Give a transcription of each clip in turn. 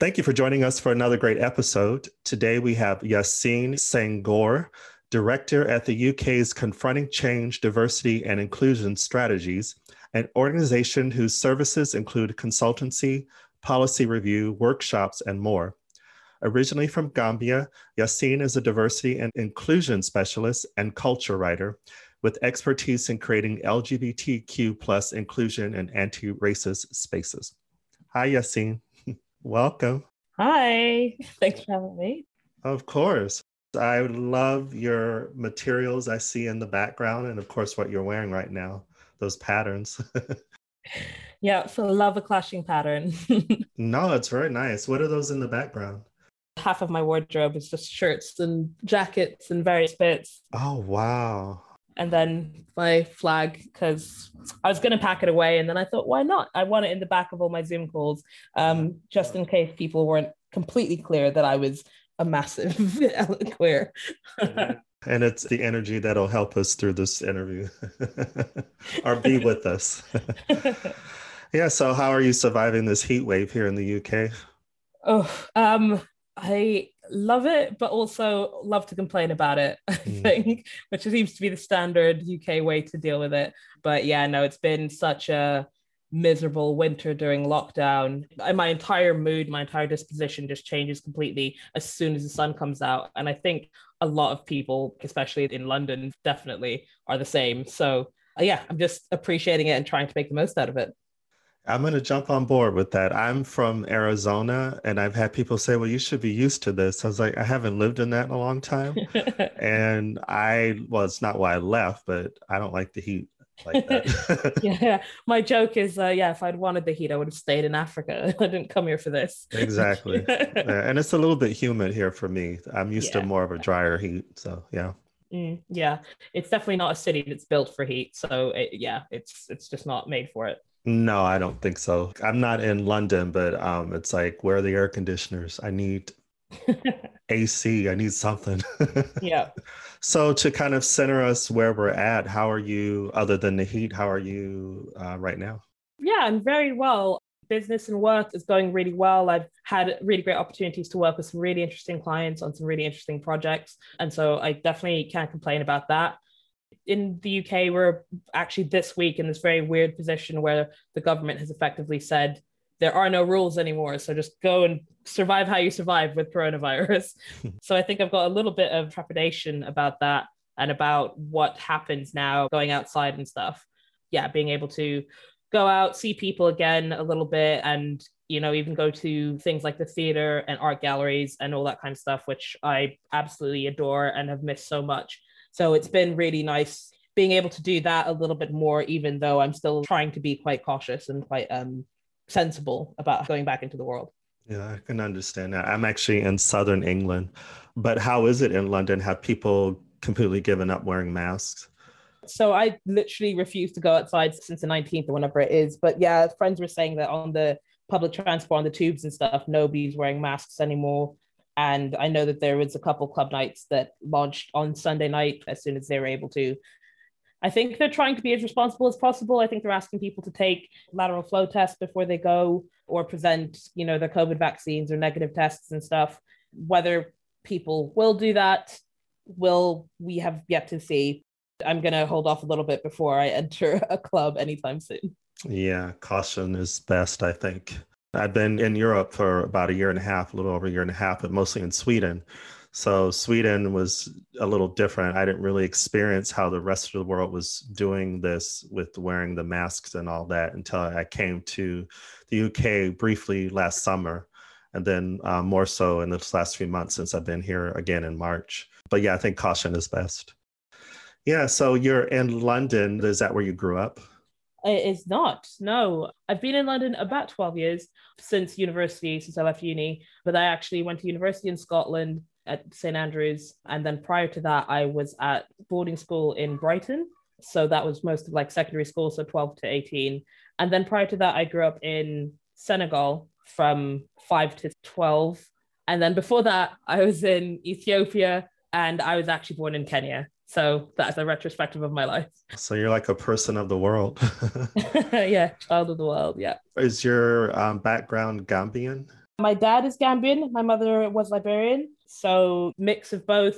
Thank you for joining us for another great episode. Today we have Yassine Senghor, Director at the UK's Confronting Change, Diversity and Inclusion Strategies, an organization whose services include consultancy, policy review, workshops, and more. Originally from Gambia, Yassine is a diversity and inclusion specialist and culture writer with expertise in creating LGBTQ plus inclusion and anti-racist spaces. Hi, Yassine. Welcome. Hi. Thanks for having me. Of course. I love your materials I see in the background, and of course, what you're wearing right now, those patterns. yeah, so love a clashing pattern. no, it's very nice. What are those in the background? Half of my wardrobe is just shirts and jackets and various bits. Oh, wow and then my flag because I was going to pack it away, and then I thought, why not? I want it in the back of all my Zoom calls, um, just in case people weren't completely clear that I was a massive queer. and it's the energy that'll help us through this interview, or be with us. yeah. So, how are you surviving this heat wave here in the UK? Oh, um, I love it, but also love to complain about it, I mm. think, which seems to be the standard UK way to deal with it. But yeah, no, it's been such a miserable winter during lockdown. And my entire mood, my entire disposition just changes completely as soon as the sun comes out. And I think a lot of people, especially in London, definitely are the same. So yeah, I'm just appreciating it and trying to make the most out of it. I'm going to jump on board with that. I'm from Arizona and I've had people say, well, you should be used to this. I was like, I haven't lived in that in a long time. and I, well, it's not why I left, but I don't like the heat like that. yeah. My joke is, uh, yeah, if I'd wanted the heat, I would have stayed in Africa. I didn't come here for this. exactly. Yeah. And it's a little bit humid here for me. I'm used yeah. to more of a drier heat. So, yeah. Mm, yeah. It's definitely not a city that's built for heat. So, it, yeah, it's it's just not made for it. No, I don't think so. I'm not in London, but um, it's like, where are the air conditioners? I need AC. I need something. yeah. So to kind of center us where we're at, how are you? Other than the heat, how are you uh, right now? Yeah, I'm very well. Business and work is going really well. I've had really great opportunities to work with some really interesting clients on some really interesting projects, and so I definitely can't complain about that in the UK, we're actually this week in this very weird position where the government has effectively said there are no rules anymore. So just go and survive how you survive with coronavirus. so I think I've got a little bit of trepidation about that and about what happens now going outside and stuff. Yeah, being able to go out, see people again a little bit, and you know, even go to things like the theater and art galleries and all that kind of stuff, which I absolutely adore and have missed so much so it's been really nice being able to do that a little bit more, even though I'm still trying to be quite cautious and quite um, sensible about going back into the world. Yeah, I can understand that. I'm actually in southern England, but how is it in London? Have people completely given up wearing masks? So I literally refuse to go outside since the 19th or whenever it is. But yeah, friends were saying that on the public transport, on the tubes and stuff, nobody's wearing masks anymore. And I know that there was a couple club nights that launched on Sunday night as soon as they were able to. I think they're trying to be as responsible as possible. I think they're asking people to take lateral flow tests before they go or present, you know, their COVID vaccines or negative tests and stuff. Whether people will do that, will we have yet to see. I'm going to hold off a little bit before I enter a club anytime soon. Yeah, caution is best, I think. I'd been in Europe for about a year and a half, a little over a year and a half, but mostly in Sweden. So Sweden was a little different. I didn't really experience how the rest of the world was doing this with wearing the masks and all that until I came to the UK briefly last summer, and then uh, more so in the last few months since I've been here again in March. But yeah, I think caution is best. Yeah. So you're in London. Is that where you grew up? It is not. No, I've been in London about 12 years since university, since I left uni, but I actually went to university in Scotland at St Andrews. And then prior to that, I was at boarding school in Brighton. So that was most of like secondary school, so 12 to 18. And then prior to that, I grew up in Senegal from five to 12. And then before that, I was in Ethiopia and I was actually born in Kenya. So that's a retrospective of my life. So you're like a person of the world. yeah, child of the world. Yeah. Is your um, background Gambian? My dad is Gambian. My mother was Liberian. So mix of both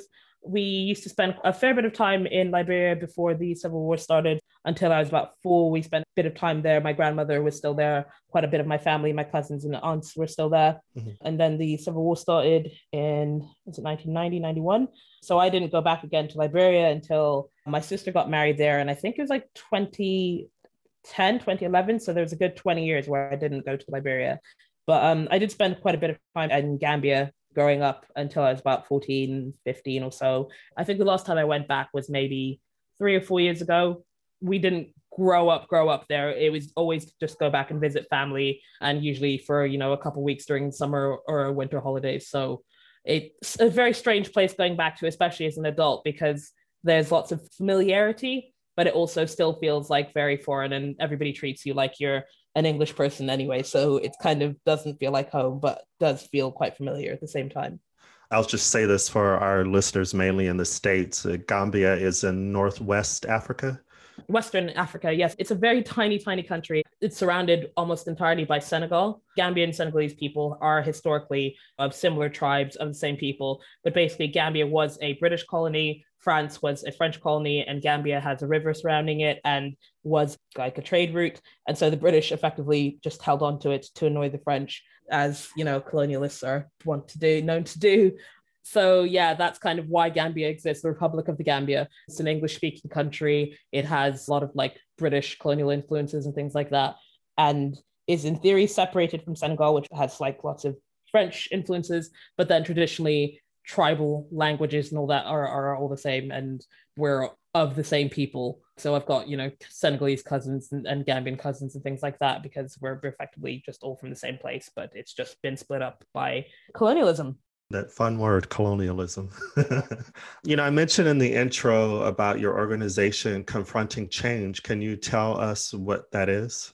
we used to spend a fair bit of time in Liberia before the Civil War started until I was about four. We spent a bit of time there. My grandmother was still there. Quite a bit of my family, my cousins and aunts were still there. Mm-hmm. And then the Civil War started in, was it 1990, 91? So I didn't go back again to Liberia until my sister got married there. And I think it was like 2010, 2011. So there was a good 20 years where I didn't go to Liberia. But um, I did spend quite a bit of time in Gambia growing up until I was about 14, 15 or so. I think the last time I went back was maybe three or four years ago. We didn't grow up, grow up there. It was always just go back and visit family, and usually for you know a couple weeks during summer or winter holidays. So it's a very strange place going back to, especially as an adult, because there's lots of familiarity, but it also still feels like very foreign, and everybody treats you like you're an English person anyway, so it kind of doesn't feel like home, but does feel quite familiar at the same time. I'll just say this for our listeners, mainly in the States. Uh, Gambia is in Northwest Africa. Western Africa, yes. It's a very tiny, tiny country. It's surrounded almost entirely by Senegal. Gambian Senegalese people are historically of similar tribes of the same people, but basically, Gambia was a British colony. France was a French colony, and Gambia has a river surrounding it and was like a trade route. And so the British effectively just held on to it to annoy the French, as you know, colonialists are want to do, known to do. So yeah, that's kind of why Gambia exists, the Republic of the Gambia. It's an English-speaking country. It has a lot of like British colonial influences and things like that, and is in theory separated from Senegal, which has like lots of French influences, but then traditionally tribal languages and all that are, are all the same, and we're of the same people. So I've got, you know, Senegalese cousins and, and Gambian cousins and things like that because we're effectively just all from the same place, but it's just been split up by colonialism. That fun word colonialism. You know i mentioned in the intro about your organization confronting change. Can you tell us what that is?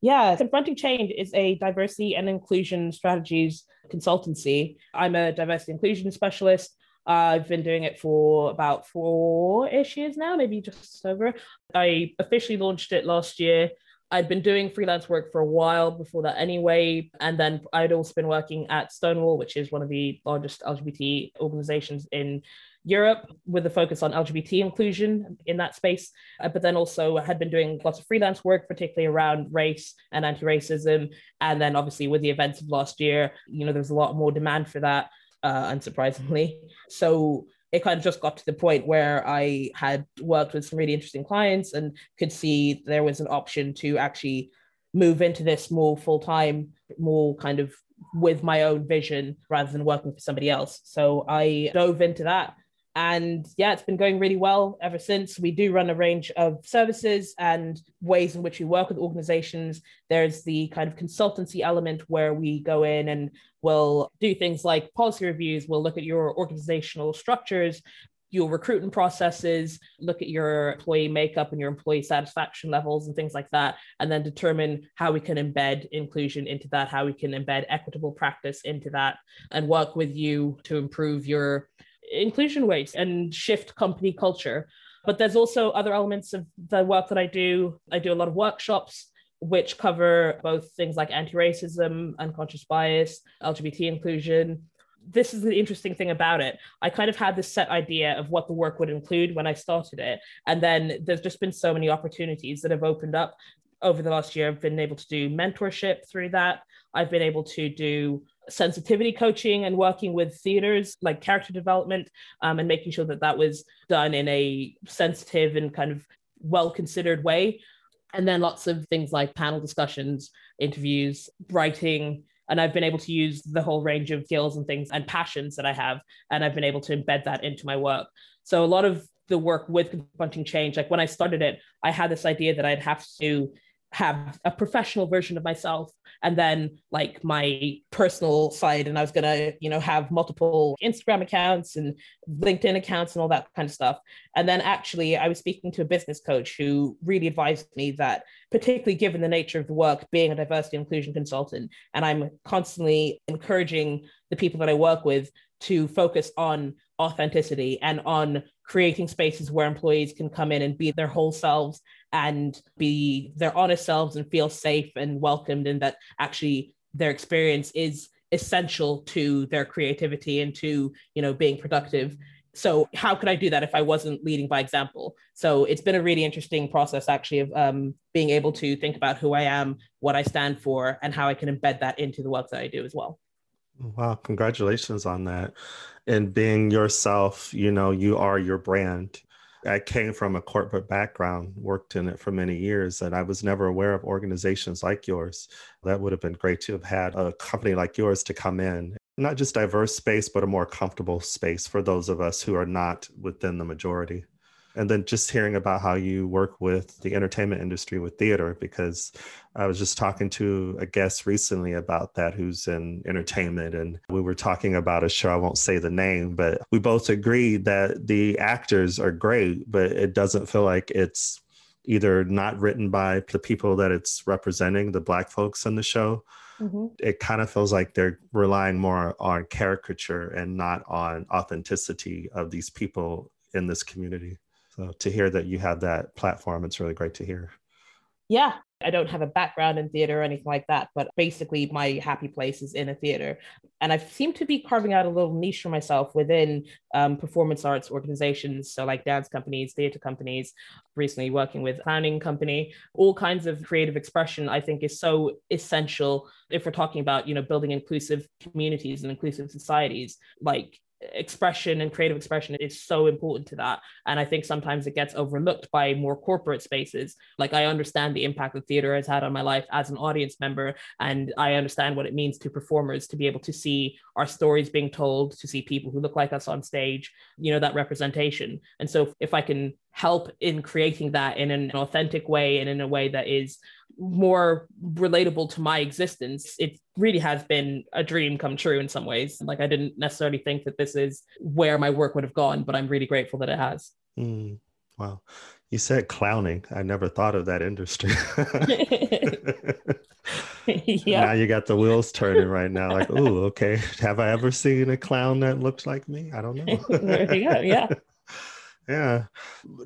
Yeah confronting change is a diversity and inclusion strategies consultancy. I'm a diversity inclusion specialist. I've been doing it for about four ish years now, maybe just over. I officially launched it last year I'd been doing freelance work for a while before that anyway. And then I'd also been working at Stonewall, which is one of the largest LGBT organizations in Europe with a focus on LGBT inclusion in that space. Uh, but then also had been doing lots of freelance work, particularly around race and anti racism. And then obviously with the events of last year, you know, there's a lot more demand for that, uh, unsurprisingly. So it kind of just got to the point where I had worked with some really interesting clients and could see there was an option to actually move into this more full time, more kind of with my own vision rather than working for somebody else. So I dove into that and yeah, it's been going really well ever since. We do run a range of services and ways in which we work with organizations. There's the kind of consultancy element where we go in and we'll do things like policy reviews, we'll look at your organizational structures, your recruitment processes, look at your employee makeup and your employee satisfaction levels and things like that, and then determine how we can embed inclusion into that, how we can embed equitable practice into that, and work with you to improve your inclusion weights and shift company culture. But there's also other elements of the work that I do. I do a lot of workshops which cover both things like anti-racism, unconscious bias, LGBT inclusion. This is the interesting thing about it. I kind of had this set idea of what the work would include when I started it. And then there's just been so many opportunities that have opened up over the last year. I've been able to do mentorship through that. I've been able to do sensitivity coaching and working with theaters like character development um, and making sure that that was done in a sensitive and kind of well considered way and then lots of things like panel discussions interviews writing and i've been able to use the whole range of skills and things and passions that i have and i've been able to embed that into my work so a lot of the work with confronting change. Like when I started it, I had this idea that I'd have to have a professional version of myself and then like my personal side. And i was going to you know have multiple instagram accounts and linkedin accounts and all that kind of stuff. And then actually i was speaking to a business coach who really advised me that particularly given the nature of the work being a diversity inclusion consultant and i'm constantly encouraging the people that i work with to focus on authenticity and on creating spaces where employees can come in and be their whole selves and be their honest selves and feel safe and welcomed and that actually their experience is essential to their creativity and to you know being productive. So how could i do that if i wasn't leading by example? So it's been a really interesting process actually of um, being able to think about who i am what i stand for and how i can embed that into the work that i do as well. Wow congratulations on that. And being yourself you know you are your brand I came from a corporate background, worked in it for many years, and I was never aware of organizations like yours. That would have been great to have had a company like yours to come in, not just diverse space, but a more comfortable space for those of us who are not within the majority and then just hearing about how you work with the entertainment industry with theater because i was just talking to a guest recently about that who's in entertainment and we were talking about a show i won't say the name but we both agreed that the actors are great but it doesn't feel like it's either not written by the people that it's representing the black folks in the show mm-hmm. it kind of feels like they're relying more on caricature and not on authenticity of these people in this community so to hear that you have that platform, it's really great to hear. Yeah, I don't have a background in theater or anything like that, but basically my happy place is in a theater. And I seem to be carving out a little niche for myself within um, performance arts organizations. So, like dance companies, theater companies, recently working with clowning company, all kinds of creative expression, I think is so essential if we're talking about, you know, building inclusive communities and inclusive societies. Like expression and creative expression is so important to that. And i think sometimes it gets overlooked by more corporate spaces. Like i understand the impact that theater has had on my life as an audience member and i understand what it means to performers to be able to see our stories being told to see people who look like us on stage you know that representation. And so if i can help in creating that in an authentic way and in a way that is more relatable to my existence. It really has been a dream come true in some ways. Like i didn't necessarily think that this is where my work would have gone but i'm really grateful that it has. Mm, wow. You said clowning. I never thought of that industry. Yeah. now you got the wheels turning right now like oh okay. Have i ever seen a clown that looks like me? I don't know. Go. Yeah yeah.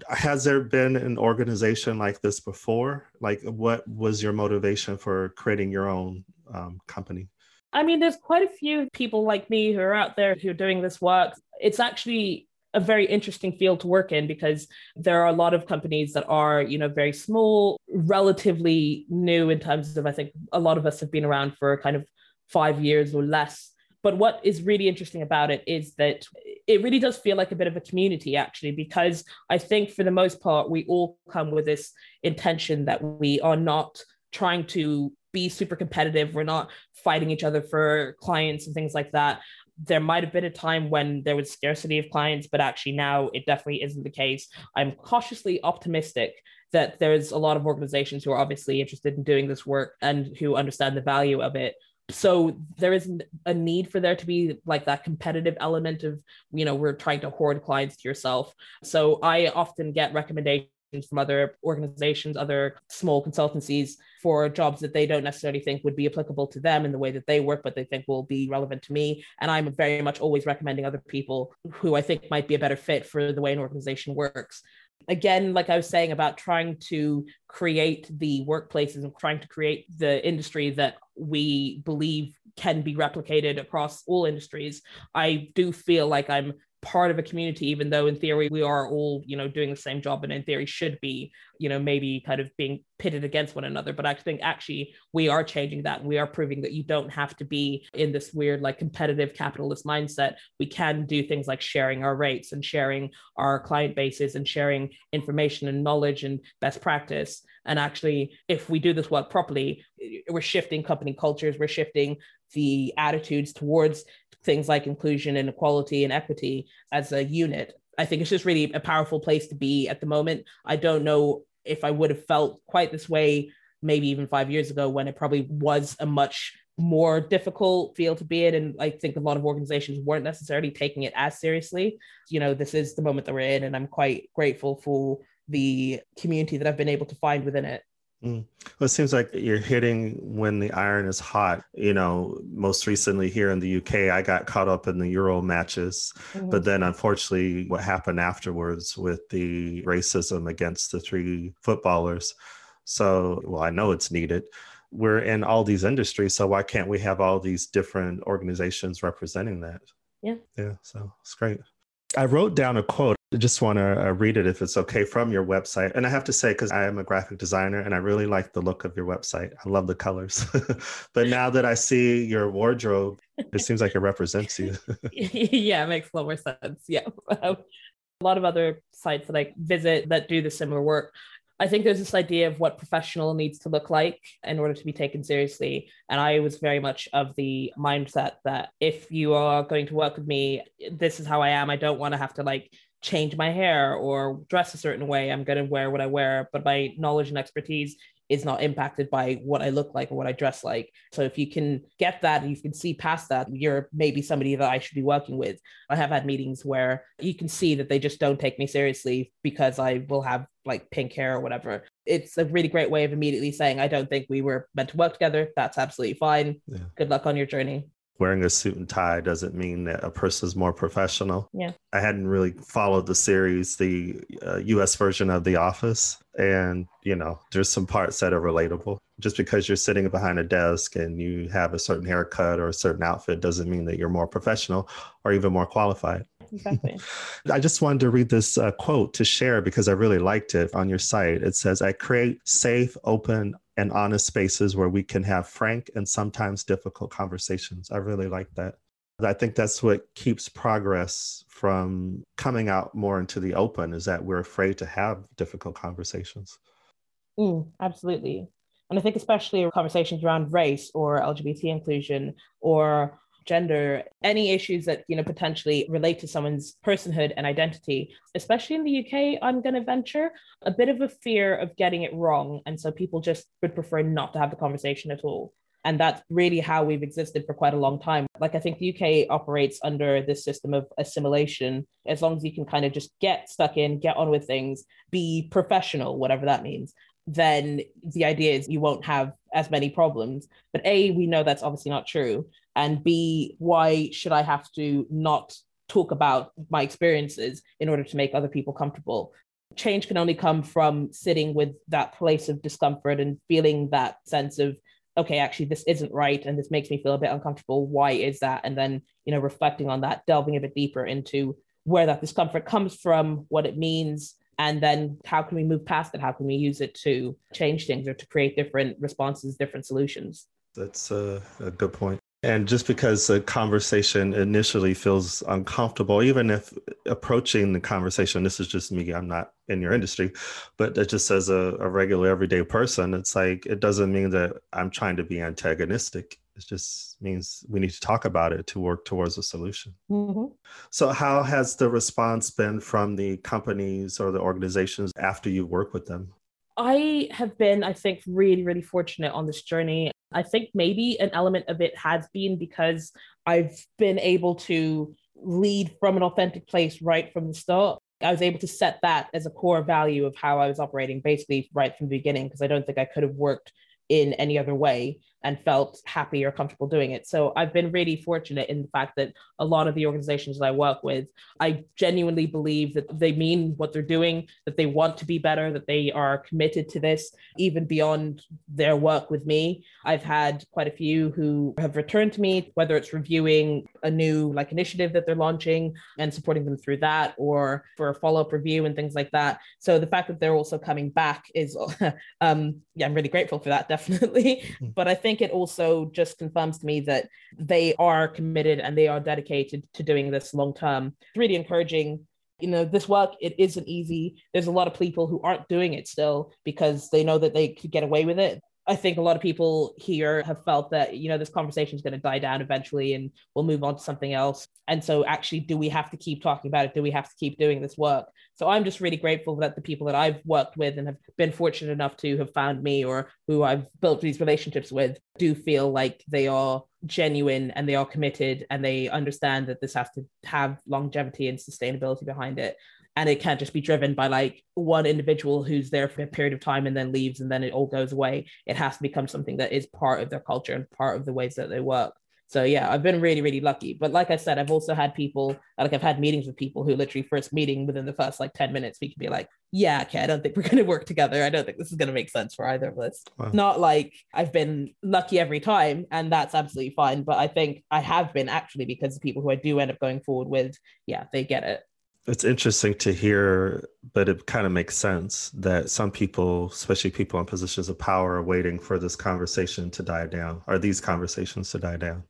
Has there been an organization like this before? Like, what was your motivation for creating your own um, company? I mean, there's quite a few people like me who are out there who are doing this work. It's actually a very interesting field to work in because there are a lot of companies that are, you know, very small, relatively new in terms of, I think a lot of us have been around for kind of five years or less. But what is really interesting about it is that it really does feel like a bit of a community actually because i think for the most part we all come with this intention that we are not trying to be super competitive. We're not fighting each other for clients and things like that. There might have been a time when there was scarcity of clients but actually now it definitely isn't the case. I'm cautiously optimistic that there's a lot of organizations who are obviously interested in doing this work and who understand the value of it so there isn't a need for there to be like that competitive element of you know we're trying to hoard clients to yourself. So i often get recommendations from other organizations other small consultancies for jobs that they don't necessarily think would be applicable to them in the way that they work but they think will be relevant to me. And i'm very much always recommending other people who i think might be a better fit for the way an organization works again, like I was saying about trying to create the workplaces and trying to create the industry that we believe can be replicated across all industries, I do feel like I'm part of a community even though in theory we are all you know doing the same job and in theory should be you know maybe kind of being pitted against one another. But i think actually we are changing that. And we are proving that you don't have to be in this weird like competitive capitalist mindset. We can do things like sharing our rates and sharing our client bases and sharing information and knowledge and best practice. And actually if we do this work properly we're shifting company cultures we're shifting the attitudes towards things like inclusion and equality and equity as a unit I think it's just really a powerful place to be at the moment. I don't know if I would have felt quite this way maybe even five years ago when it probably was a much more difficult field to be in. And I think a lot of organizations weren't necessarily taking it as seriously. You know, this is the moment that we're in, and I'm quite grateful for the community that I've been able to find within it. Mm. Well, it seems like you're hitting when the iron is hot. You know, most recently here in the UK, I got caught up in the Euro matches. Mm-hmm. But then, unfortunately, what happened afterwards with the racism against the three footballers. So, well, I know it's needed. We're in all these industries. So, why can't we have all these different organizations representing that? Yeah. Yeah. So, it's great. I wrote down a quote. I just want to uh, read it if it's okay from your website. And I have to say, because I am a graphic designer and I really like the look of your website, I love the colors. but now that I see your wardrobe, it seems like it represents you. yeah, it makes a lot more sense. Yeah. a lot of other sites that I visit that do the similar work I think there's this idea of what professional needs to look like in order to be taken seriously. And I was very much of the mindset that if you are going to work with me, this is how I am. I don't want to have to like change my hair or dress a certain way. I'm going to wear what I wear, but my knowledge and expertise is not impacted by what I look like or what I dress like. So if you can get that and you can see past that, you're maybe somebody that I should be working with. I have had meetings where you can see that they just don't take me seriously because I will have like pink hair or whatever. It's a really great way of immediately saying, I don't think we were meant to work together. That's absolutely fine. Yeah. Good luck on your journey wearing a suit and tie doesn't mean that a person is more professional. Yeah. I hadn't really followed the series, the uh, US version of The Office. And, you know, there's some parts that are relatable. Just because you're sitting behind a desk and you have a certain haircut or a certain outfit doesn't mean that you're more professional or even more qualified. Exactly. I just wanted to read this uh, quote to share because I really liked it on your site. It says, I create safe, open, and honest spaces where we can have frank and sometimes difficult conversations. I really like that. I think that's what keeps progress from coming out more into the open is that we're afraid to have difficult conversations. Mm, absolutely. And I think especially conversations around race or LGBT inclusion or gender, any issues that, you know, potentially relate to someone's personhood and identity, especially in the UK, I'm going to venture a bit of a fear of getting it wrong. And so people just would prefer not to have the conversation at all. And that's really how we've existed for quite a long time. Like, I think the UK operates under this system of assimilation. As long as you can kind of just get stuck in, get on with things, be professional, whatever that means, then the idea is you won't have as many problems. But A, we know that's obviously not true. And b why should i have to not talk about my experiences in order to make other people comfortable? Change can only come from sitting with that place of discomfort and feeling that sense of okay actually this isn't right and this makes me feel a bit uncomfortable. Why is that? And then you know reflecting on that delving a bit deeper into where that discomfort comes from what it means and then how can we move past it how can we use it to change things or to create different responses different solutions? That's a, a good point. And just because the conversation initially feels uncomfortable, even if approaching the conversation, this is just me, I'm not in your industry, but it just as a, a regular everyday person, it's like, it doesn't mean that I'm trying to be antagonistic. It just means we need to talk about it to work towards a solution. Mm-hmm. So, how has the response been from the companies or the organizations after you work with them? I have been, I think, really, really fortunate on this journey. I think maybe an element of it has been because I've been able to lead from an authentic place right from the start. I was able to set that as a core value of how I was operating basically right from the beginning because I don't think I could have worked in any other way and felt happy or comfortable doing it. So I've been really fortunate in the fact that a lot of the organizations that I work with, I genuinely believe that they mean what they're doing, that they want to be better, that they are committed to this, even beyond their work with me. I've had quite a few who have returned to me, whether it's reviewing a new like initiative that they're launching and supporting them through that, or for a follow-up review and things like that. So the fact that they're also coming back is, um, yeah, I'm really grateful for that, definitely. Mm-hmm. But I think think it also just confirms to me that they are committed and they are dedicated to doing this long term. It's really encouraging. You know, this work, it isn't easy. There's a lot of people who aren't doing it still because they know that they could get away with it. I think a lot of people here have felt that, you know, this conversation is going to die down eventually and we'll move on to something else. And so, actually, do we have to keep talking about it? Do we have to keep doing this work? So, I'm just really grateful that the people that I've worked with and have been fortunate enough to have found me or who I've built these relationships with do feel like they are genuine and they are committed and they understand that this has to have longevity and sustainability behind it and it can't just be driven by like one individual who's there for a period of time and then leaves and then it all goes away. It has to become something that is part of their culture and part of the ways that they work. So yeah i've been really really lucky. But like i said i've also had people like i've had meetings with people who literally first meeting within the first like 10 minutes we can be like yeah okay i don't think we're going to work together. I don't think this is going to make sense for either of us. Wow. not like i've been lucky every time and that's absolutely fine. But i think i have been actually because the people who i do end up going forward with yeah they get it it's interesting to hear, but it kind of makes sense that some people, especially people in positions of power, are waiting for this conversation to die down, or these conversations to die down.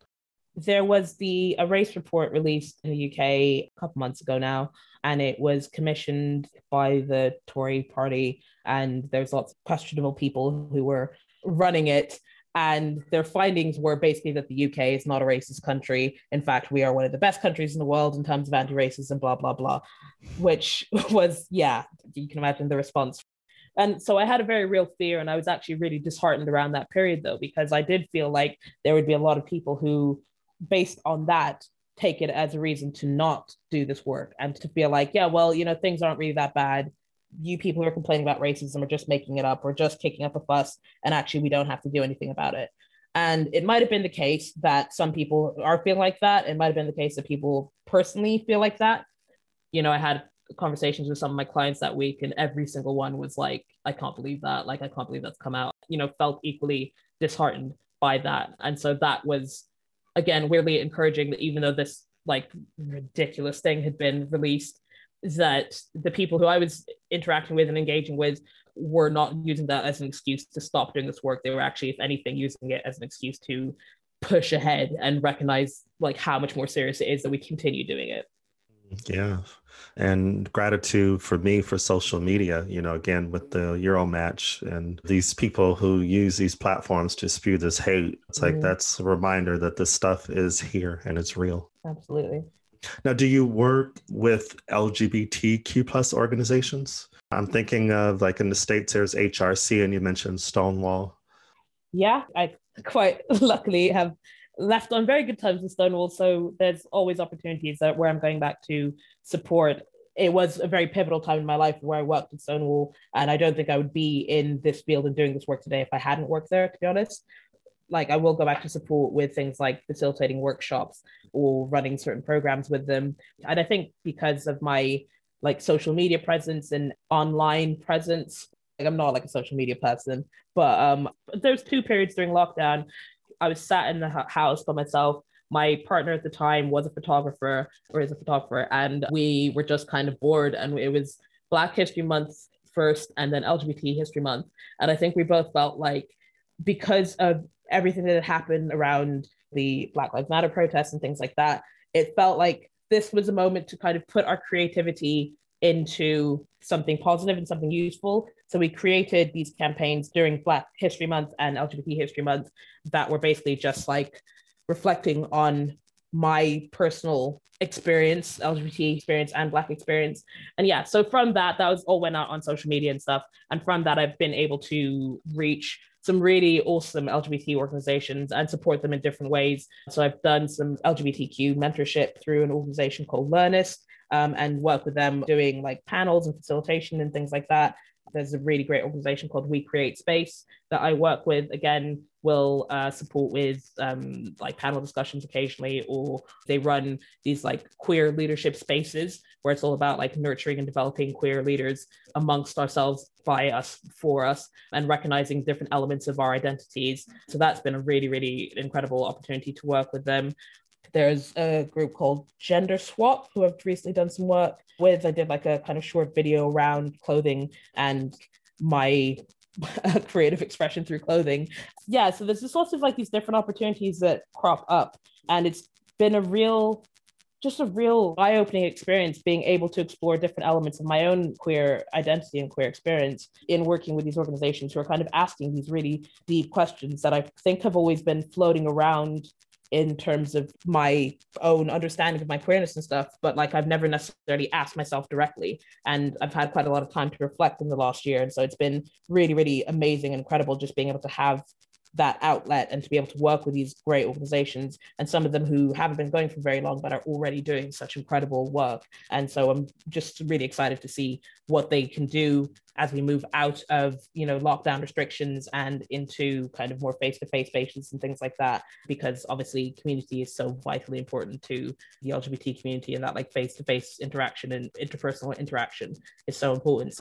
There was the a race report released in the UK a couple months ago now, and it was commissioned by the Tory party. And there's lots of questionable people who were running it and their findings were basically that the UK is not a racist country. In fact, we are one of the best countries in the world in terms of anti racism, blah, blah, blah, which was, yeah, you can imagine the response. And so I had a very real fear, and I was actually really disheartened around that period, though, because I did feel like there would be a lot of people who, based on that, take it as a reason to not do this work and to feel like, yeah, well, you know, things aren't really that bad you people who are complaining about racism are just making it up. Or just kicking up a fuss and actually we don't have to do anything about it. And it might have been the case that some people are feeling like that. It might have been the case that people personally feel like that. You know i had conversations with some of my clients that week and every single one was like i can't believe that. Like i can't believe that's come out. You know felt equally disheartened by that. And so that was again weirdly encouraging that even though this like ridiculous thing had been released that the people who I was interacting with and engaging with were not using that as an excuse to stop doing this work. They were actually, if anything, using it as an excuse to push ahead and recognize like how much more serious it is that we continue doing it. Yeah. And gratitude for me for social media, you know, again with the Euro match and these people who use these platforms to spew this hate. It's like mm-hmm. that's a reminder that this stuff is here and it's real. Absolutely. Now, do you work with LGBTQ plus organizations? I'm thinking of like in the States, there's HRC, and you mentioned Stonewall. Yeah, I quite luckily have left on very good terms with Stonewall. So there's always opportunities that where I'm going back to support. It was a very pivotal time in my life where I worked at Stonewall, and I don't think I would be in this field and doing this work today if I hadn't worked there, to be honest like I will go back to support with things like facilitating workshops or running certain programs with them. And I think because of my like social media presence and online presence, like I'm not like a social media person, but um there's two periods during lockdown. I was sat in the house by myself. My partner at the time was a photographer or is a photographer, and we were just kind of bored. And it was Black History Month first and then LGBT History Month. And I think we both felt like because of everything that had happened around the Black Lives Matter protests and things like that, it felt like this was a moment to kind of put our creativity into something positive and something useful. So we created these campaigns during Black History Month and LGBT History Month that were basically just like reflecting on my personal experience, LGBT experience and Black experience. And yeah, so from that, that was all went out on social media and stuff. And from that, I've been able to reach some really awesome LGBT organizations and support them in different ways. So I've done some LGBTQ mentorship through an organization called Learnist um, and work with them doing like panels and facilitation and things like that. There's a really great organization called We Create Space that I work with. Again, will uh, support with um, like panel discussions occasionally, or they run these like queer leadership spaces where it's all about like nurturing and developing queer leaders amongst ourselves, by us, for us, and recognizing different elements of our identities. So that's been a really, really incredible opportunity to work with them. There's a group called Gender Swap who I've recently done some work with. I did like a kind of short video around clothing and my creative expression through clothing. Yeah, so there's just lots of like these different opportunities that crop up, and it's been a real just a real eye opening experience being able to explore different elements of my own queer identity and queer experience in working with these organizations who are kind of asking these really deep questions that I think have always been floating around in terms of my own understanding of my queerness and stuff, but like I've never necessarily asked myself directly. And I've had quite a lot of time to reflect in the last year. And so it's been really, really amazing and incredible just being able to have that outlet and to be able to work with these great organizations and some of them who haven't been going for very long but are already doing such incredible work and so i'm just really excited to see what they can do as we move out of you know lockdown restrictions and into kind of more face-to-face spaces and things like that because obviously community is so vitally important to the lgbt community and that like face-to-face interaction and interpersonal interaction is so important.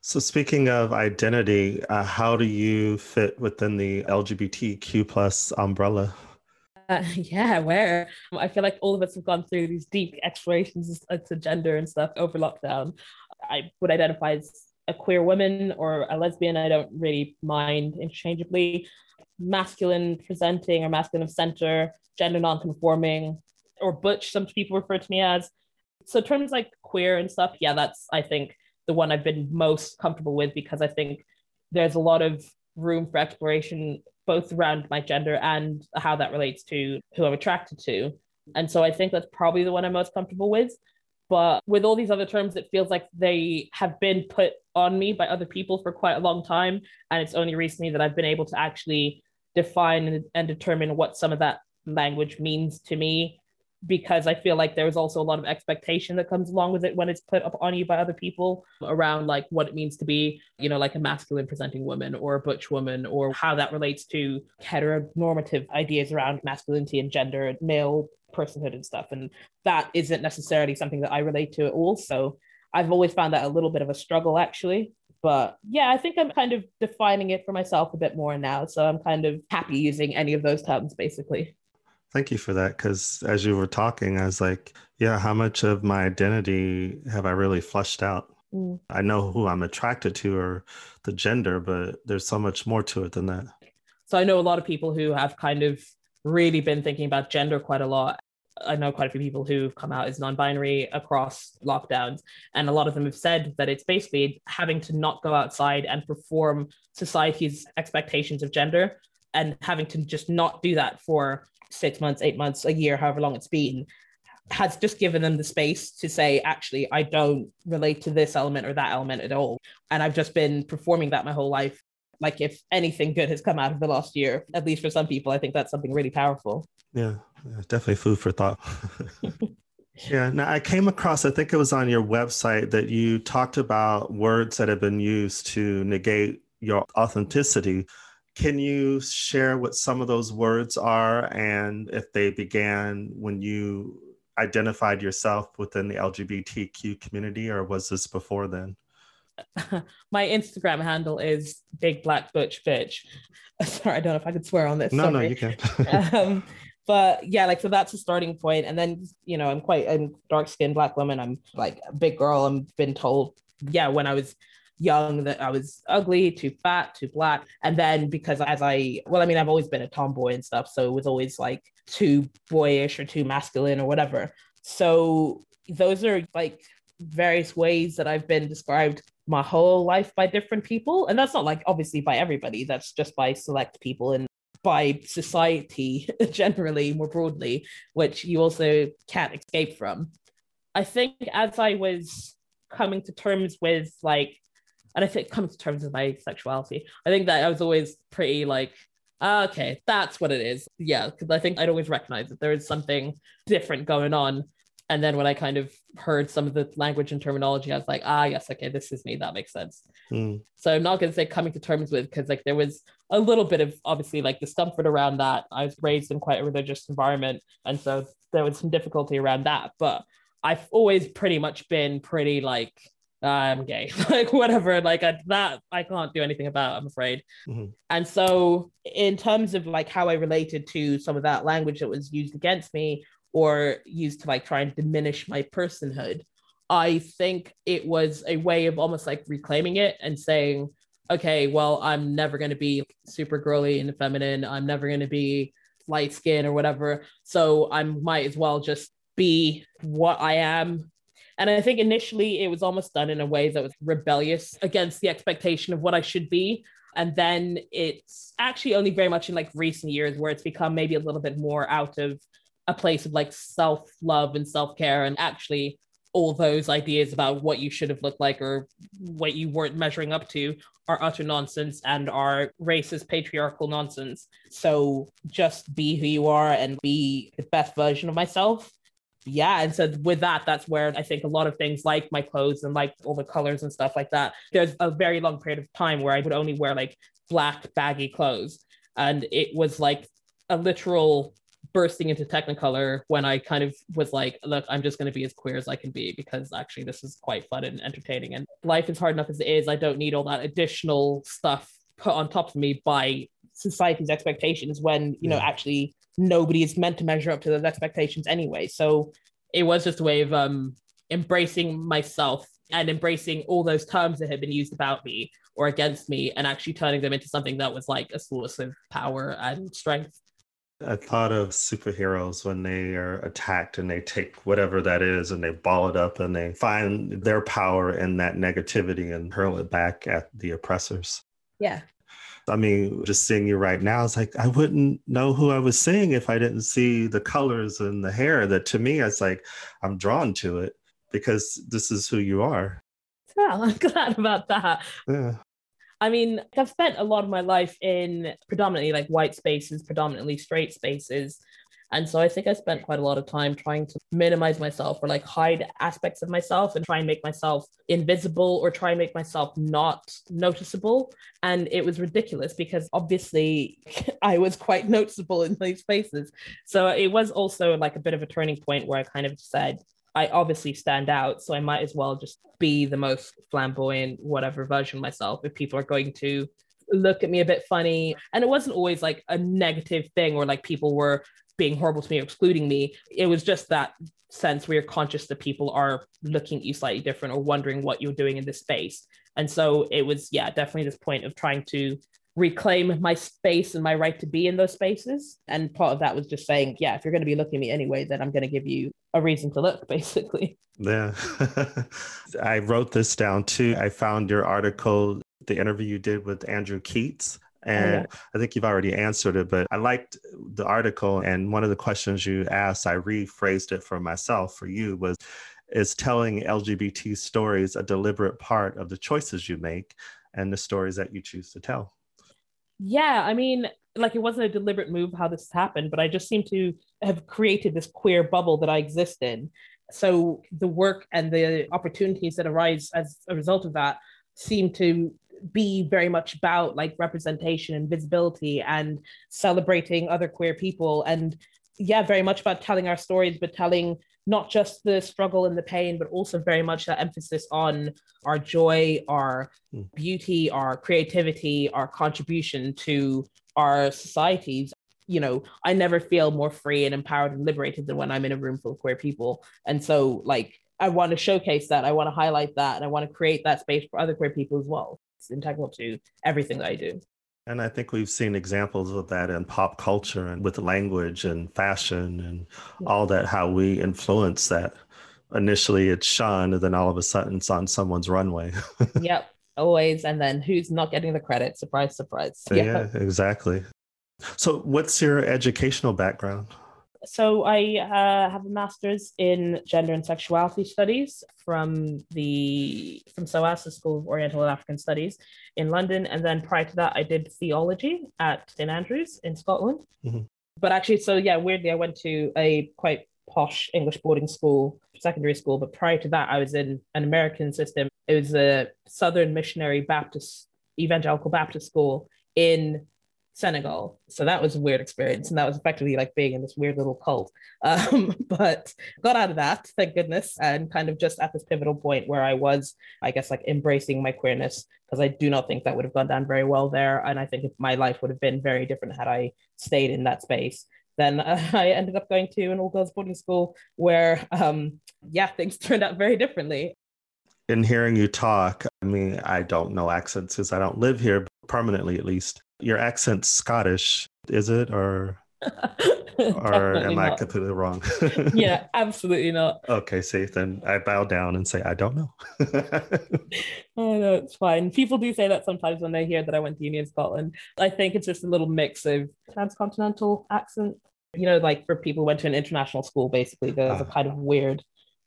So speaking of identity uh, how do you fit within the lgbtq plus umbrella? Uh, yeah, where? I feel like all of us have gone through these deep explorations to gender and stuff over lockdown. I would identify as a queer woman or a lesbian, I don't really mind interchangeably. Masculine presenting or masculine of center, gender non-conforming, or butch, some people refer to me as. So terms like queer and stuff, yeah, that's I think the one I've been most comfortable with because I think there's a lot of room for exploration both around my gender and how that relates to who I'm attracted to. And so I think that's probably the one I'm most comfortable with. But with all these other terms, it feels like they have been put on me by other people for quite a long time. And it's only recently that I've been able to actually define and, determine what some of that language means to me because I feel like there's also a lot of expectation that comes along with it when it's put up on you by other people around like what it means to be, you know, like a masculine presenting woman or a butch woman or how that relates to heteronormative ideas around masculinity and gender, and male personhood and stuff. And that isn't necessarily something that I relate to at all. So I've always found that a little bit of a struggle actually. But yeah, I think I'm kind of defining it for myself a bit more now. So I'm kind of happy using any of those terms basically. Thank you for that. Because as you were talking, I was like, yeah, how much of my identity have I really flushed out? Mm. I know who I'm attracted to or the gender, but there's so much more to it than that. So I know a lot of people who have kind of really been thinking about gender quite a lot. I know quite a few people who've come out as non binary across lockdowns, and a lot of them have said that it's basically having to not go outside and perform society's expectations of gender and having to just not do that for six months, eight months, a year, however long it's been, has just given them the space to say, actually, I don't relate to this element or that element at all. And I've just been performing that my whole life. Like, if anything good has come out of the last year, at least for some people, I think that's something really powerful. Yeah, definitely food for thought. yeah. Now, I came across, I think it was on your website that you talked about words that have been used to negate your authenticity. Can you share what some of those words are and if they began when you identified yourself within the LGBTQ community, or was this before then? My Instagram handle is Big Black Butch Bitch. Sorry, I don't know if I could swear on this. No, Sorry. no, you can. um, but yeah, like so that's a starting point. And then you know, I'm quite a dark skinned black woman. I'm like a big girl. I'm been told, yeah, when I was young that I was ugly, too fat, too black. And then because as I, well, I mean, I've always been a tomboy and stuff. So it was always like too boyish or too masculine or whatever. So those are like various ways that I've been described my whole life by different people. And that's not like obviously by everybody, that's just by select people and by society generally, more broadly, which you also can't escape from. I think as I was coming to terms with like and I think coming to terms with my sexuality, I think that I was always pretty like, ah, okay, that's what it is. Yeah, because I think I'd always recognize that there is something different going on. And then when I kind of heard some of the language and terminology, I was like, ah, yes, okay, this is me. That makes sense. Mm. So I'm not going to say coming to terms with, because like there was a little bit of obviously like discomfort around that. I was raised in quite a religious environment. And so there was some difficulty around that. But I've always pretty much been pretty like, I'm gay, like whatever, like I, that I can't do anything about, I'm afraid. Mm-hmm. And so, in terms of like how I related to some of that language that was used against me or used to like try and diminish my personhood, I think it was a way of almost like reclaiming it and saying, okay, well, I'm never going to be super girly and feminine. I'm never going to be light skin or whatever. So I might as well just be what I am. And I think initially it was almost done in a way that was rebellious against the expectation of what I should be. And then it's actually only very much in like recent years where it's become maybe a little bit more out of a place of like self love and self care and actually all those ideas about what you should have looked like or what you weren't measuring up to are utter nonsense and are racist patriarchal nonsense. So just be who you are and be the best version of myself. Yeah and so with that that's where i think a lot of things like my clothes and like all the colors and stuff like that there's a very long period of time where i would only wear like black baggy clothes. And it was like a literal bursting into technicolor when i kind of was like look i'm just going to be as queer as i can be because actually this is quite fun and entertaining and life is hard enough as it is i don't need all that additional stuff put on top of me by society's expectations when you know actually nobody is meant to measure up to those expectations anyway. So it was just a way of um, embracing myself and embracing all those terms that had been used about me or against me and actually turning them into something that was like a source of power and strength. I thought of superheroes when they are attacked and they take whatever that is and they ball it up and they find their power in that negativity and hurl it back at the oppressors. Yeah. I mean, just seeing you right now, it's like I wouldn't know who I was seeing if I didn't see the colors and the hair. That to me, it's like I'm drawn to it because this is who you are. Well, I'm glad about that. Yeah. I mean, I've spent a lot of my life in predominantly like white spaces, predominantly straight spaces. And so I think I spent quite a lot of time trying to minimize myself or like hide aspects of myself and try and make myself invisible or try and make myself not noticeable. And it was ridiculous because obviously I was quite noticeable in these spaces. So it was also like a bit of a turning point where I kind of said, I obviously stand out, so I might as well just be the most flamboyant, whatever version myself. If people are going to look at me a bit funny. And it wasn't always like a negative thing or like people were being horrible to me or excluding me. It was just that sense where you're conscious that people are looking at you slightly different or wondering what you're doing in this space. And so it was, yeah, definitely this point of trying to reclaim my space and my right to be in those spaces. And part of that was just saying, yeah, if you're going to be looking at me anyway, then I'm going to give you a reason to look, basically. Yeah. I wrote this down too. I found your article, the interview you did with Andrew Keats. Oh, and oh, yeah. I think you've already answered it, but I liked the article. And one of the questions you asked, I rephrased it for myself, for you, was Is telling LGBT stories a deliberate part of the choices you make and the stories that you choose to tell? Yeah. I mean, like it wasn't a deliberate move how this happened, but I just seem to have created this queer bubble that I exist in. So the work and the opportunities that arise as a result of that seem to be very much about like representation and visibility and celebrating other queer people and yeah very much about telling our stories but telling not just the struggle and the pain but also very much that emphasis on our joy our mm. beauty our creativity our contribution to our societies you know i never feel more free and empowered and liberated than when i'm in a room full of queer people and so like I want to showcase that. I want to highlight that. And I want to create that space for other queer people as well it's integral to everything that I do. And I think we've seen examples of that in pop culture and with language and fashion and yeah. all that, how we influence that. Initially, it's Sean, and then all of a sudden, it's on someone's runway. yep, always. And then who's not getting the credit? Surprise, surprise. Yeah, yeah exactly. So, what's your educational background? So I uh, have a master's in gender and sexuality studies from the from SOAS, the School of Oriental and African Studies in London, and then prior to that, I did theology at St Andrews in Scotland. Mm-hmm. But actually, so yeah, weirdly, I went to a quite posh English boarding school, secondary school. But prior to that, I was in an American system. It was a Southern Missionary Baptist Evangelical Baptist school in Senegal. So that was a weird experience. And that was effectively like being in this weird little cult. Um, but got out of that, thank goodness, and kind of just at this pivotal point where I was, I guess, like embracing my queerness, because I do not think that would have gone down very well there. And I think my life would have been very different had I stayed in that space. Then uh, I ended up going to an all girls boarding school where, um, yeah, things turned out very differently. In hearing you talk, I mean, I don't know accents because I don't live here permanently, at least your accent's Scottish, is it? Or or am I completely wrong? yeah, absolutely not. Okay, safe. then I bow down and say, I don't know. oh, no, it's fine. People do say that sometimes when they hear that I went to uni in Scotland. I think it's just a little mix of transcontinental accent. You know, like for people who went to an international school, basically, there's a ah. kind of weird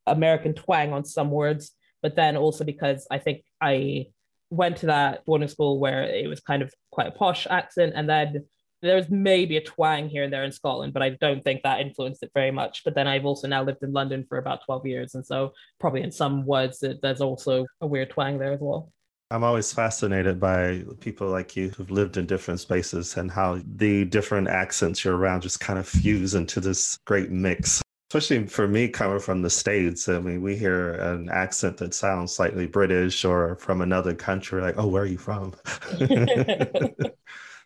American twang on some words. But then also because I think I went to that boarding school where it was kind of quite a posh accent. And then there's maybe a twang here and there in Scotland, but I don't think that influenced it very much. But then I've also now lived in London for about 12 years. And so probably in some words, there's also a weird twang there as well. I'm always fascinated by people like you who've lived in different spaces and how the different accents you're around just kind of fuse into this great mix especially for me coming from the states i mean we hear an accent that sounds slightly british or from another country like oh where are you from?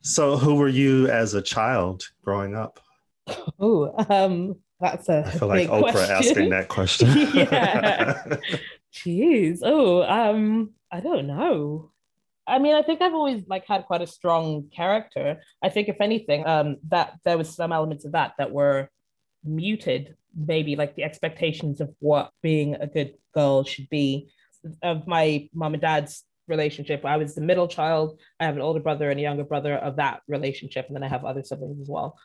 So who were you as a child growing up? Oh um that's a i feel like oprah question. asking that question. Yeah. Jeez. Oh um i don't know. I mean, I think I've always like had quite a strong character. I think, if anything, um, that there was some elements of that that were muted maybe like the expectations of what being a good girl should be. Of my mom and dad's relationship i was the middle child. I have an older brother and a younger brother of that relationship and then i have other siblings as well.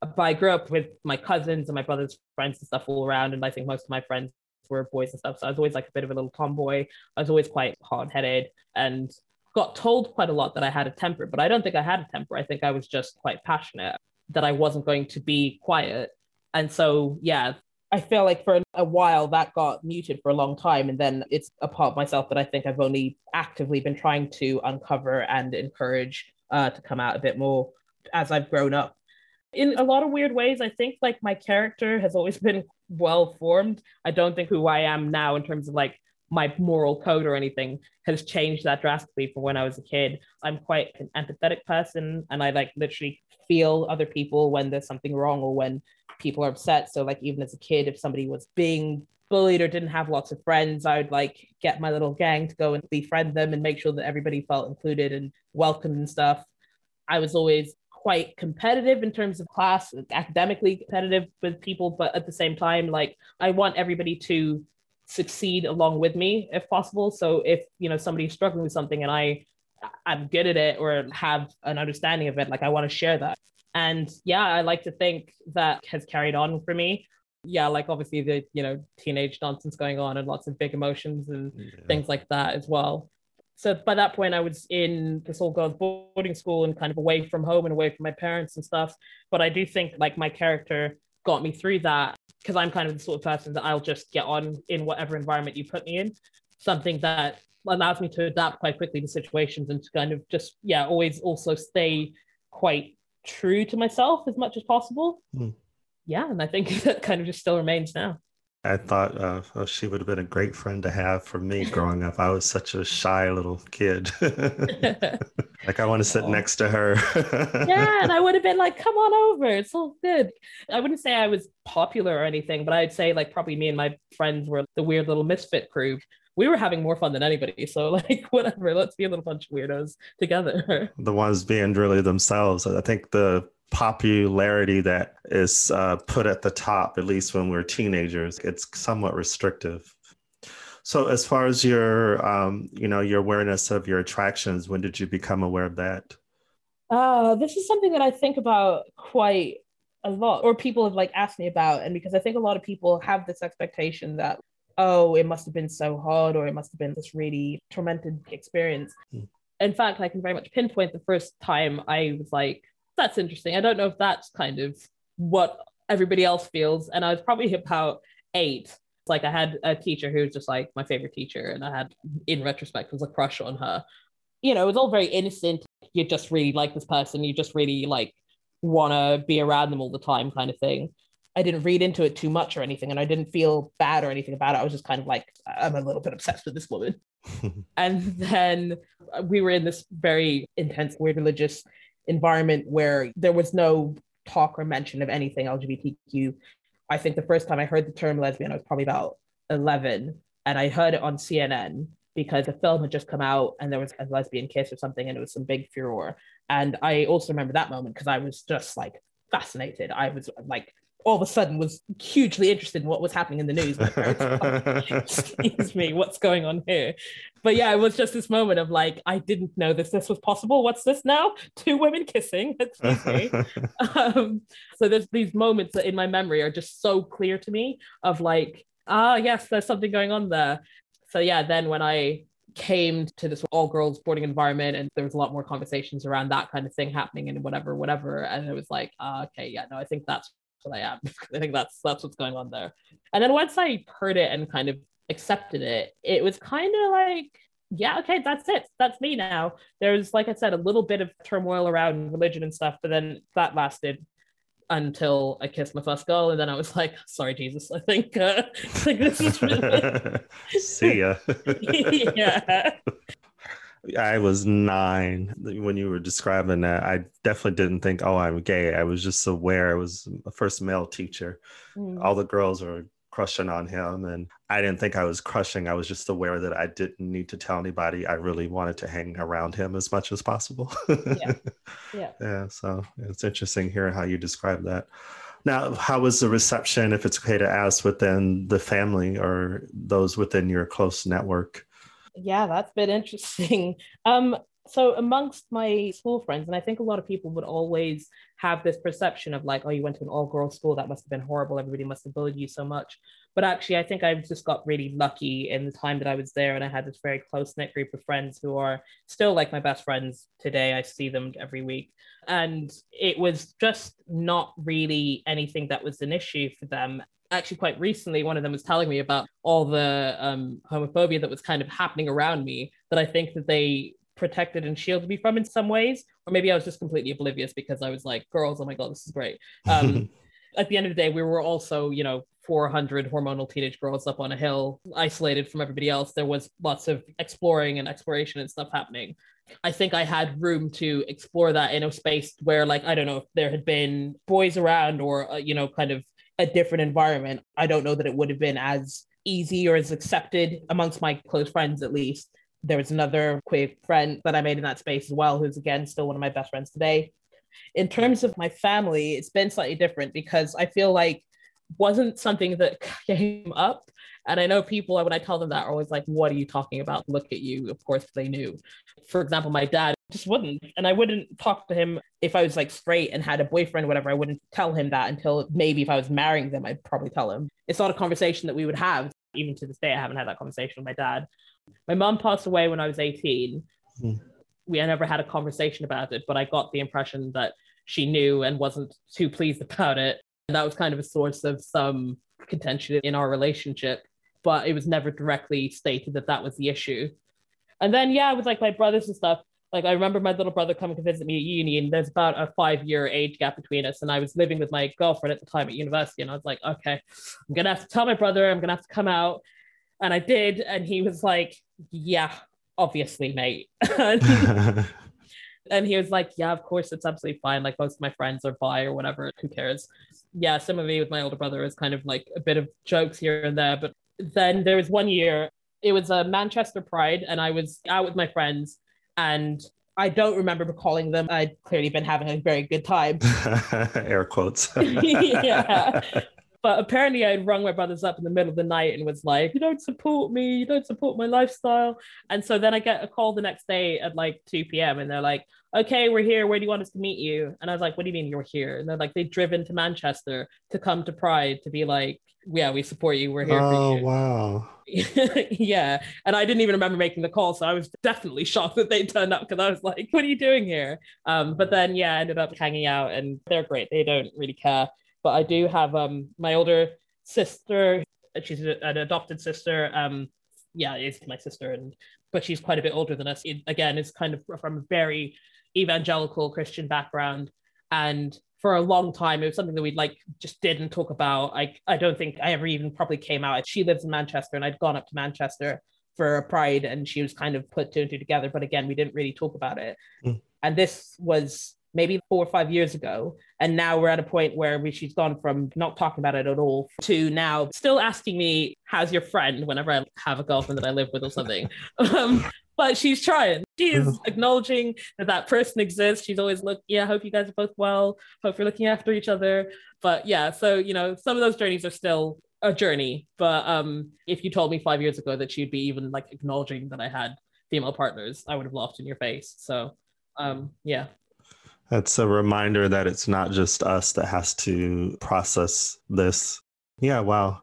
But i grew up with my cousins and my brother's friends and stuff all around and i think most of my friends were boys and stuff so i was always like a bit of a little tomboy. I was always quite hard-headed and got told quite a lot that i had a temper but i don't think i had a temper. I think i was just quite passionate that i wasn't going to be quiet and so, yeah, I feel like for a while that got muted for a long time. And then it's a part of myself that I think I've only actively been trying to uncover and encourage uh, to come out a bit more as I've grown up. In a lot of weird ways, I think like my character has always been well formed. I don't think who I am now in terms of like my moral code or anything has changed that drastically from when I was a kid. I'm quite an empathetic person and I like literally feel other people when there's something wrong or when people are upset. So like even as a kid, if somebody was being bullied or didn't have lots of friends, I would like get my little gang to go and befriend them and make sure that everybody felt included and welcomed and stuff. I was always quite competitive in terms of class, academically competitive with people, but at the same time, like I want everybody to succeed along with me if possible. So if you know somebody's struggling with something and I I'm good at it or have an understanding of it, like I want to share that. And yeah, I like to think that has carried on for me. Yeah, like obviously the, you know, teenage nonsense going on and lots of big emotions and yeah. things like that as well. So by that point, I was in this all girls boarding school and kind of away from home and away from my parents and stuff. But I do think like my character got me through that because I'm kind of the sort of person that I'll just get on in whatever environment you put me in. Something that allows me to adapt quite quickly to situations and to kind of just, yeah, always also stay quite true to myself as much as possible. Mm. Yeah, and I think that kind of just still remains now. I thought uh, oh, she would have been a great friend to have for me growing up. I was such a shy little kid. like I want to sit next to her. yeah, and I would have been like, "Come on over, it's all good." I wouldn't say I was popular or anything, but I'd say like probably me and my friends were the weird little misfit crew we were having more fun than anybody. So like whatever, let's be a little bunch of weirdos together. The ones being really themselves. I think the popularity that is uh, put at the top, at least when we're teenagers, it's somewhat restrictive. So as far as your, um, you know, your awareness of your attractions, when did you become aware of that? Uh, this is something that I think about quite a lot, or people have like asked me about, and because I think a lot of people have this expectation that oh, it must have been so hard or it must have been this really tormented experience. Mm. In fact, I can very much pinpoint the first time I was like, that's interesting. I don't know if that's kind of what everybody else feels. And I was probably about eight. Like I had a teacher who was just like my favorite teacher, and I had, in retrospect, was a crush on her. You know, it was all very innocent. You just really like this person. You just really like want to be around them all the time, kind of thing. I didn't read into it too much or anything, and I didn't feel bad or anything about it. I was just kind of like, I'm a little bit obsessed with this woman. and then we were in this very intense, weird religious environment where there was no talk or mention of anything LGBTQ. I think the first time I heard the term lesbian, I was probably about 11, and I heard it on CNN because the film had just come out and there was a lesbian kiss or something, and it was some big furor. And I also remember that moment because I was just like fascinated. I was like all of a sudden was hugely interested in what was happening in the news. Excuse me, what's going on here? But yeah, it was just this moment of like, I didn't know this this was possible. What's this now? Two women kissing. Excuse me. um, so there's these moments that in my memory are just so clear to me of like, ah, yes, there's something going on there. So yeah, then when I came to this all girls boarding environment and there was a lot more conversations around that kind of thing happening and whatever whatever and it was like uh, okay yeah no i think that's I am. I think that's that's what's going on there. And then once I heard it and kind of accepted it, it was kind of like, yeah, okay, that's it. That's me now. There's, like I said, a little bit of turmoil around religion and stuff, but then that lasted until I kissed my first girl, and then I was like, "Sorry, Jesus, I think, uh, think this is really see ya." yeah, I was nine when you were describing that. I definitely didn't think, oh, I'm gay. I was just aware I was a first male teacher. Mm. All the girls were crushing on him. And I didn't think I was crushing. I was just aware that I didn't need to tell anybody. I really wanted to hang around him as much as possible. yeah. Yeah. Yeah. So it's interesting hearing how you describe that. Now, how was the reception, if it's okay to ask, within the family or those within your close network? Yeah, that's been interesting. Um, so amongst my school friends, and I think a lot of people would always have this perception of like, oh, you went to an all-girls school, that must have been horrible. Everybody must have bullied you so much. But actually, I think I just got really lucky in the time that I was there, and I had this very close-knit group of friends who are still like my best friends today. I see them every week, and it was just not really anything that was an issue for them actually quite recently one of them was telling me about all the um, homophobia that was kind of happening around me that i think that they protected and shielded me from in some ways. Or maybe i was just completely oblivious because i was like girls oh my god this is great. Um, at the end of the day we were also you know 400 hormonal teenage girls up on a hill isolated from everybody else. There was lots of exploring and exploration and stuff happening. I think I had room to explore that in a space where, like, I don't know if there had been boys around or, uh, you know, kind of a different environment, I don't know that it would have been as easy or as accepted amongst my close friends, at least. There was another queer friend that I made in that space as well, who's again still one of my best friends today. In terms of my family, it's been slightly different because I feel like wasn't something that came up. And I know people, when I tell them that, are always like, What are you talking about? Look at you. Of course, they knew. For example, my dad just wouldn't. And I wouldn't talk to him if I was like straight and had a boyfriend, whatever. I wouldn't tell him that until maybe if I was marrying them, I'd probably tell him. It's not a conversation that we would have. Even to this day, I haven't had that conversation with my dad. My mom passed away when I was 18. Mm. We never had a conversation about it, but I got the impression that she knew and wasn't too pleased about it. And that was kind of a source of some contention in our relationship, but it was never directly stated that that was the issue. And then, yeah, with like my brothers and stuff, like I remember my little brother coming to visit me at uni, and there's about a five year age gap between us. And I was living with my girlfriend at the time at university, and I was like, okay, I'm gonna have to tell my brother, I'm gonna have to come out. And I did, and he was like, yeah, obviously, mate. and he was like, yeah, of course, it's absolutely fine. Like most of my friends are bi or whatever, who cares? Yeah, some of me with my older brother is kind of like a bit of jokes here and there. But then there was one year, it was a Manchester Pride, and I was out with my friends and I don't remember calling them. I'd clearly been having a very good time. Air quotes. yeah. But apparently, I had rung my brothers up in the middle of the night and was like, You don't support me. You don't support my lifestyle. And so then I get a call the next day at like 2 p.m. and they're like, Okay, we're here. Where do you want us to meet you? And I was like, What do you mean you're here? And they're like, They've driven to Manchester to come to Pride to be like, Yeah, we support you. We're here oh, for you. wow. yeah. And I didn't even remember making the call. So I was definitely shocked that they turned up because I was like, What are you doing here? Um, but then, yeah, I ended up hanging out and they're great. They don't really care but I do have um my older sister. She's an adopted sister. Um, yeah, is my sister, and but she's quite a bit older than us. It, again, is kind of from a very evangelical Christian background, and for a long time it was something that we like just didn't talk about. I I don't think I ever even probably came out. She lives in Manchester, and I'd gone up to Manchester for a pride, and she was kind of put two and two together. But again, we didn't really talk about it. Mm. And this was maybe four or five years ago. And now we're at a point where we, she's gone from not talking about it at all to now still asking me, How's your friend? whenever I have a girlfriend that I live with or something. um, but she's trying. She's acknowledging that that person exists. She's always look, yeah, hope you guys are both well. Hope you're looking after each other. But yeah, so you know, some of those journeys are still a journey. But um, if you told me five years ago that she'd be even like acknowledging that I had female partners, I would have laughed in your face. So um, yeah. That's a reminder that it's not just us that has to process this. Yeah, wow.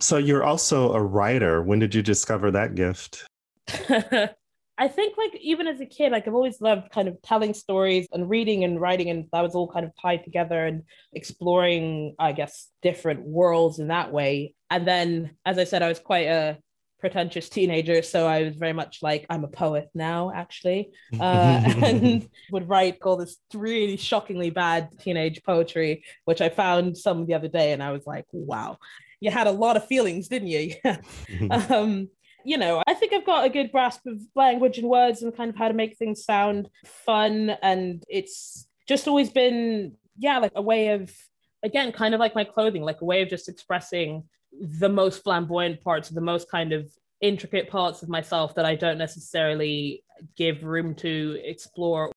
So you're also a writer. When did you discover that gift? I think like even as a kid, like I've always loved kind of telling stories and reading and writing, and that was all kind of tied together and exploring, I guess, different worlds in that way. And then, as I said, I was quite a pretentious teenager, so I was very much like I'm a poet now, actually, uh, and would write all this really shockingly bad teenage poetry, which I found some the other day, and I was like, wow. You had a lot of feelings, didn't you? um, you know, I think I've got a good grasp of language and words and kind of how to make things sound fun. And it's just always been, yeah, like a way of, again, kind of like my clothing, like a way of just expressing the most flamboyant parts, the most kind of intricate parts of myself that I don't necessarily give room to explore.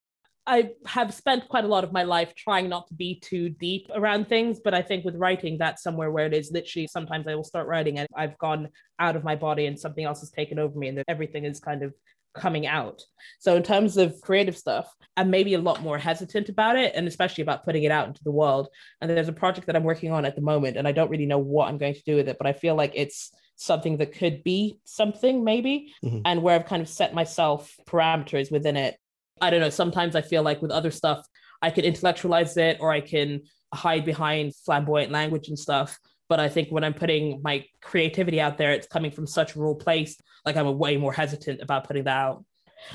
I have spent quite a lot of my life trying not to be too deep around things, but I think with writing, that's somewhere where it is literally sometimes I will start writing and I've gone out of my body and something else has taken over me and everything is kind of coming out. So, in terms of creative stuff, I'm maybe a lot more hesitant about it and especially about putting it out into the world. And there's a project that I'm working on at the moment and I don't really know what I'm going to do with it, but I feel like it's something that could be something maybe mm-hmm. and where I've kind of set myself parameters within it I don't know. Sometimes I feel like with other stuff, I can intellectualize it or I can hide behind flamboyant language and stuff. But I think when I'm putting my creativity out there, it's coming from such a raw place. Like I'm way more hesitant about putting that out.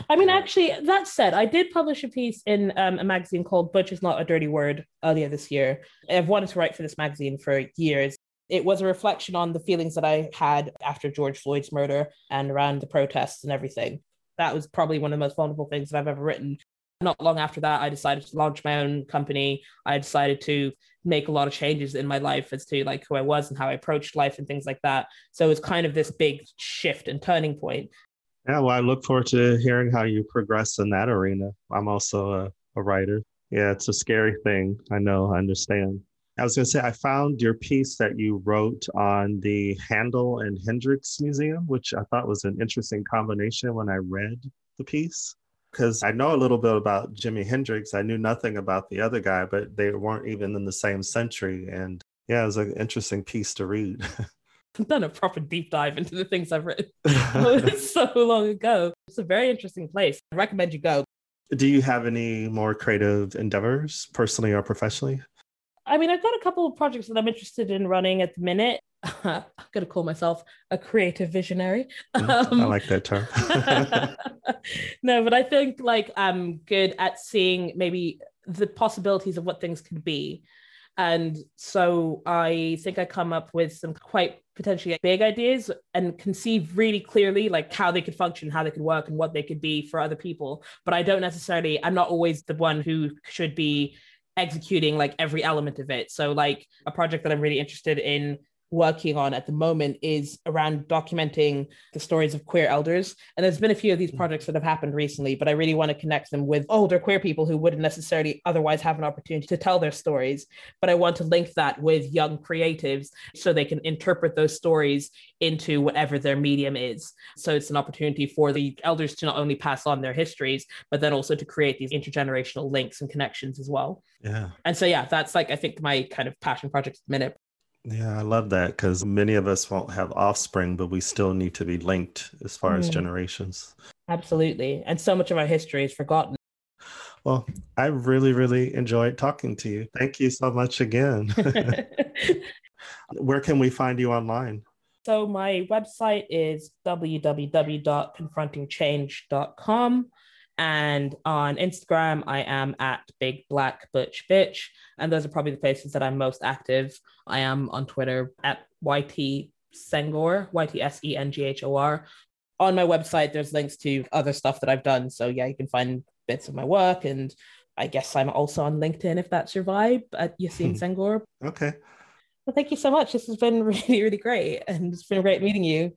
I mean, actually, that said, I did publish a piece in um, a magazine called Butch is Not a Dirty Word earlier this year. I've wanted to write for this magazine for years. It was a reflection on the feelings that I had after George Floyd's murder and around the protests and everything that was probably one of the most vulnerable things that I've ever written. Not long after that, I decided to launch my own company. I decided to make a lot of changes in my life as to like who I was and how I approached life and things like that. So it's kind of this big shift and turning point. Yeah, well, I look forward to hearing how you progress in that arena. I'm also a, a writer. Yeah, it's a scary thing. I know, I understand. I was going to say, I found your piece that you wrote on the Handel and Hendrix Museum, which I thought was an interesting combination when I read the piece. Because I know a little bit about Jimi Hendrix. I knew nothing about the other guy, but they weren't even in the same century. And yeah, it was an interesting piece to read. I've done a proper deep dive into the things I've written so long ago. It's a very interesting place. I recommend you go. Do you have any more creative endeavors, personally or professionally? I mean, I've got a couple of projects that I'm interested in running at the minute. I'm going to call myself a creative visionary. Um, I like that term. no, but I think like I'm good at seeing maybe the possibilities of what things could be. And so I think I come up with some quite potentially big ideas and conceive really clearly like how they could function, how they could work, and what they could be for other people. But I don't necessarily, I'm not always the one who should be executing like every element of it. So like a project that I'm really interested in working on at the moment is around documenting the stories of queer elders. And there's been a few of these mm. projects that have happened recently, but I really want to connect them with older queer people who wouldn't necessarily otherwise have an opportunity to tell their stories. But I want to link that with young creatives so they can interpret those stories into whatever their medium is. So it's an opportunity for the elders to not only pass on their histories, but then also to create these intergenerational links and connections as well. Yeah. And so, yeah, that's like, I think my kind of passion project at the minute. Yeah, I love that because many of us won't have offspring, but we still need to be linked as far mm. as generations. Absolutely. And so much of our history is forgotten. Well, I really, really enjoyed talking to you. Thank you so much again. Where can we find you online? So, my website is www.confrontingchange.com. And on Instagram, I am at Big Black Butch Bitch. And those are probably the places that I'm most active. I am on Twitter at YT Senghor, Y T S E N G H O R. On my website, there's links to other stuff that I've done. So, yeah, you can find bits of my work. And I guess I'm also on LinkedIn if that's your vibe at Yassine hmm. Senghor. Okay. Well, thank you so much. This has been really, really great. And it's been great meeting you.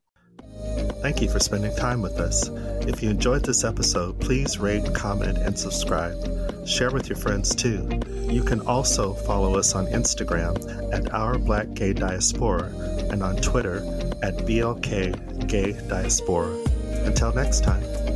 Thank you for spending time with us. If you enjoyed this episode, please rate, comment, and subscribe. Share with your friends too. You can also follow us on Instagram at Our Black Gay Diaspora and on Twitter at BLK Gay Diaspora. Until next time.